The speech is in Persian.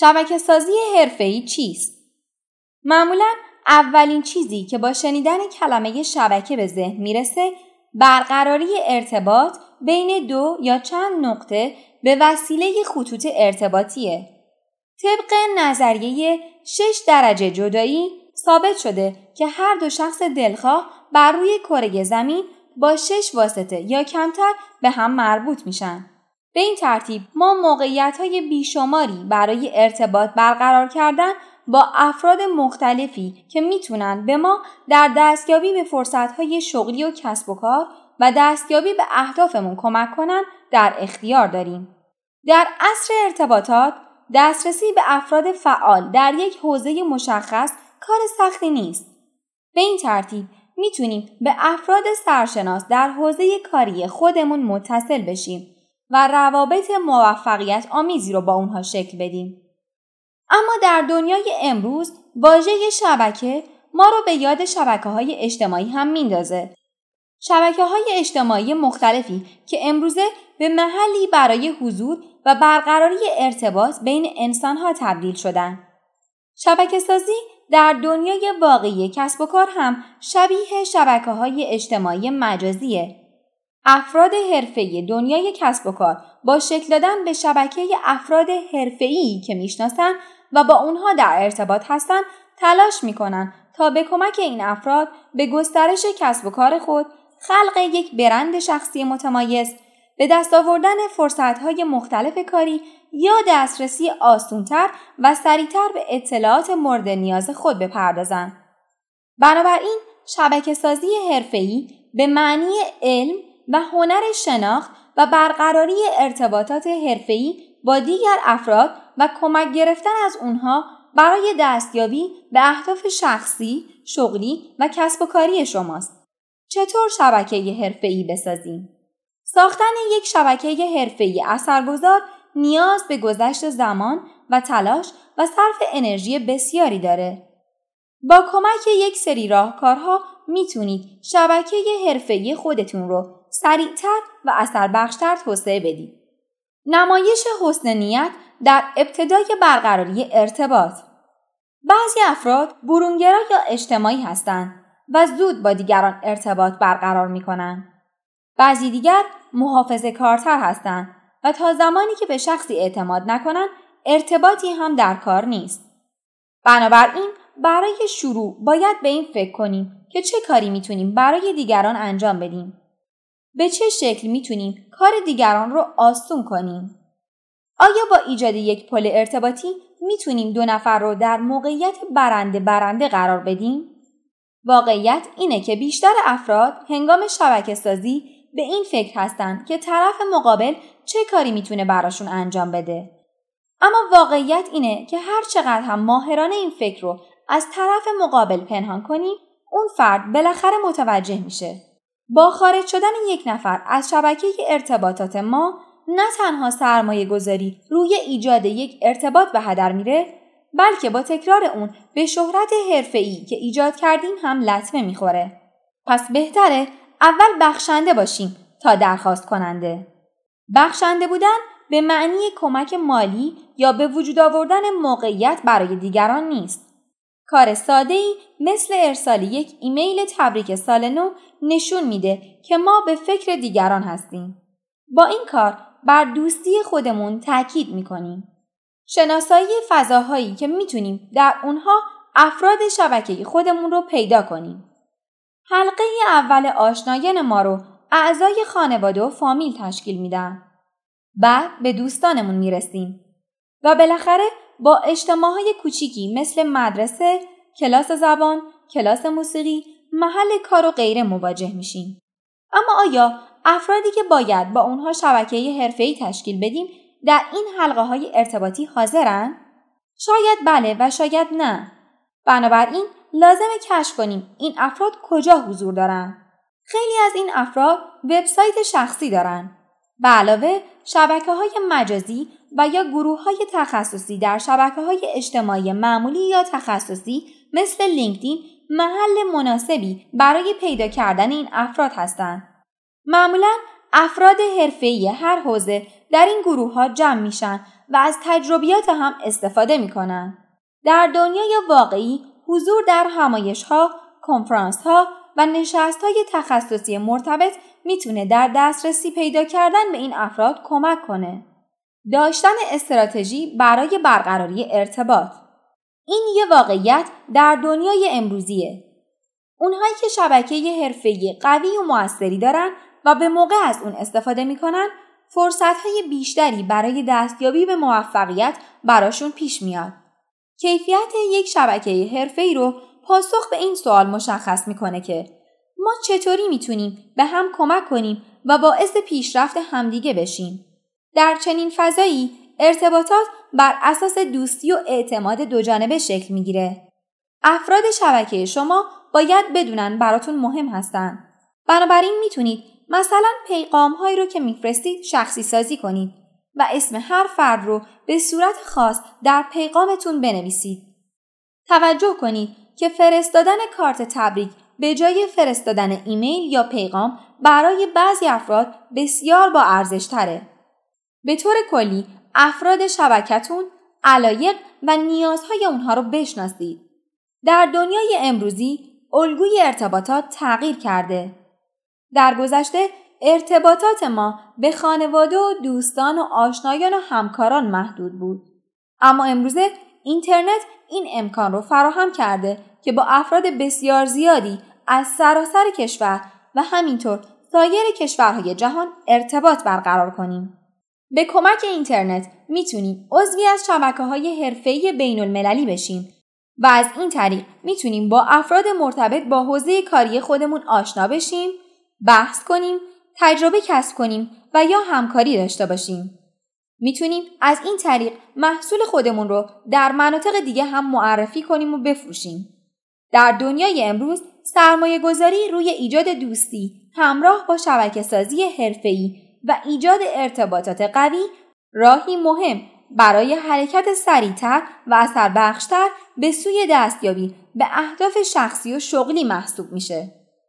شبکه سازی حرفه‌ای چیست؟ معمولا اولین چیزی که با شنیدن کلمه شبکه به ذهن می‌رسه برقراری ارتباط بین دو یا چند نقطه به وسیله خطوط ارتباطیه. طبق نظریه شش درجه جدایی ثابت شده که هر دو شخص دلخواه بر روی کره زمین با شش واسطه یا کمتر به هم مربوط میشن. به این ترتیب ما موقعیت های بیشماری برای ارتباط برقرار کردن با افراد مختلفی که می‌تونن به ما در دستیابی به فرصتهای شغلی و کسب و کار و دستیابی به اهدافمون کمک کنن در اختیار داریم. در عصر ارتباطات دسترسی به افراد فعال در یک حوزه مشخص کار سختی نیست. به این ترتیب می‌تونیم به افراد سرشناس در حوزه کاری خودمون متصل بشیم و روابط موفقیت آمیزی رو با اونها شکل بدیم. اما در دنیای امروز واژه شبکه ما رو به یاد شبکه های اجتماعی هم میندازه. شبکه های اجتماعی مختلفی که امروزه به محلی برای حضور و برقراری ارتباط بین انسان ها تبدیل شدن. شبکه سازی در دنیای واقعی کسب و کار هم شبیه شبکه های اجتماعی مجازیه. افراد حرفه‌ای دنیای کسب و کار با شکل دادن به شبکه افراد حرفه‌ای که می‌شناسن و با اونها در ارتباط هستند تلاش می‌کنن تا به کمک این افراد به گسترش کسب و کار خود خلق یک برند شخصی متمایز به دست آوردن فرصتهای مختلف کاری یا دسترسی آسونتر و سریعتر به اطلاعات مورد نیاز خود بپردازند. بنابراین شبکه سازی حرفه‌ای به معنی علم و هنر شناخت و برقراری ارتباطات حرفه‌ای با دیگر افراد و کمک گرفتن از اونها برای دستیابی به اهداف شخصی، شغلی و کسب و کاری شماست. چطور شبکه حرفه‌ای بسازیم؟ ساختن یک شبکه حرفه‌ای اثرگذار نیاز به گذشت زمان و تلاش و صرف انرژی بسیاری داره. با کمک یک سری راهکارها می‌تونید شبکه حرفه‌ای خودتون رو سریعتر و اثربخشتر توسعه بدید. نمایش حسن نیت در ابتدای برقراری ارتباط بعضی افراد برونگرا یا اجتماعی هستند و زود با دیگران ارتباط برقرار می کنند. بعضی دیگر محافظ کارتر هستند و تا زمانی که به شخصی اعتماد نکنند ارتباطی هم در کار نیست. بنابراین برای شروع باید به این فکر کنیم که چه کاری می‌تونیم برای دیگران انجام بدیم. به چه شکل می‌تونیم کار دیگران رو آسون کنیم؟ آیا با ایجاد یک پل ارتباطی می‌تونیم دو نفر رو در موقعیت برنده برنده قرار بدیم؟ واقعیت اینه که بیشتر افراد هنگام شبکه سازی به این فکر هستند که طرف مقابل چه کاری می‌تونه براشون انجام بده. اما واقعیت اینه که هر چقدر هم ماهرانه این فکر رو از طرف مقابل پنهان کنیم اون فرد بالاخره متوجه میشه. با خارج شدن یک نفر از شبکه ارتباطات ما نه تنها سرمایه گذاری روی ایجاد یک ارتباط به هدر میره بلکه با تکرار اون به شهرت حرفه‌ای که ایجاد کردیم هم لطمه می‌خوره. پس بهتره اول بخشنده باشیم تا درخواست کننده. بخشنده بودن به معنی کمک مالی یا به وجود آوردن موقعیت برای دیگران نیست. کار ساده ای مثل ارسال یک ایمیل تبریک سال نو نشون میده که ما به فکر دیگران هستیم. با این کار بر دوستی خودمون تاکید می‌کنیم. شناسایی فضاهایی که می‌تونیم در اونها افراد شبکه خودمون رو پیدا کنیم. حلقه اول آشنایان ما رو اعضای خانواده و فامیل تشکیل میدن. بعد به دوستانمون می‌رسیم و بالاخره با اجتماعهای کوچیکی مثل مدرسه، کلاس زبان، کلاس موسیقی، محل کار و غیره مواجه میشیم. اما آیا افرادی که باید با اونها شبکه حرفه‌ای تشکیل بدیم در این حلقه های ارتباطی حاضرن؟ شاید بله و شاید نه. بنابراین لازم کشف کنیم این افراد کجا حضور دارند. خیلی از این افراد وبسایت شخصی دارند. به علاوه شبکه های مجازی و یا گروه های تخصصی در شبکه های اجتماعی معمولی یا تخصصی مثل لینکدین محل مناسبی برای پیدا کردن این افراد هستند. معمولا افراد حرفه‌ای هر حوزه در این گروه ها جمع میشن و از تجربیات هم استفاده می‌کنن. در دنیای واقعی حضور در همایش ها، کنفرانس ها و نشست های تخصصی مرتبط می‌تونه در دسترسی پیدا کردن به این افراد کمک کنه. داشتن استراتژی برای برقراری ارتباط این یه واقعیت در دنیای امروزیه. اونهایی که شبکه حرفه‌ای قوی و موثری دارن و به موقع از اون استفاده می‌کنن فرصتهای بیشتری برای دستیابی به موفقیت براشون پیش میاد. کیفیت یک شبکه حرفه‌ای رو پاسخ به این سوال مشخص می‌کنه که ما چطوری می‌تونیم به هم کمک کنیم و باعث پیشرفت همدیگه بشیم. در چنین فضایی ارتباطات بر اساس دوستی و اعتماد دوجانبه شکل می‌گیره. افراد شبکه شما باید بدونن براتون مهم هستن. بنابراین می‌تونید مثلا پیغام هایی رو که میفرستید شخصی سازی کنید و اسم هر فرد رو به صورت خاص در پیغامتون بنویسید. توجه کنید که فرستادن کارت تبریک به جای فرستادن ایمیل یا پیغام برای بعضی افراد بسیار با ارزش تره. به طور کلی افراد شبکتون علایق و نیازهای اونها رو بشناسید. در دنیای امروزی الگوی ارتباطات تغییر کرده. در گذشته ارتباطات ما به خانواده و دوستان و آشنایان و همکاران محدود بود. اما امروزه اینترنت این امکان رو فراهم کرده که با افراد بسیار زیادی از سراسر کشور و همینطور سایر کشورهای جهان ارتباط برقرار کنیم. به کمک اینترنت می‌تونیم عضوی از شبکه های حرفه‌ای بین المللی بشیم و از این طریق می‌تونیم با افراد مرتبط با حوزه کاری خودمون آشنا بشیم، بحث کنیم، تجربه کسب کنیم و یا همکاری داشته باشیم. می‌تونیم از این طریق محصول خودمون رو در مناطق دیگه هم معرفی کنیم و بفروشیم. در دنیای امروز سرمایه گذاری روی ایجاد دوستی همراه با شبکه سازی حرفه‌ای و ایجاد ارتباطات قوی راهی مهم برای حرکت سریعتر و اثربخشتر به سوی دستیابی به اهداف شخصی و شغلی محسوب میشه.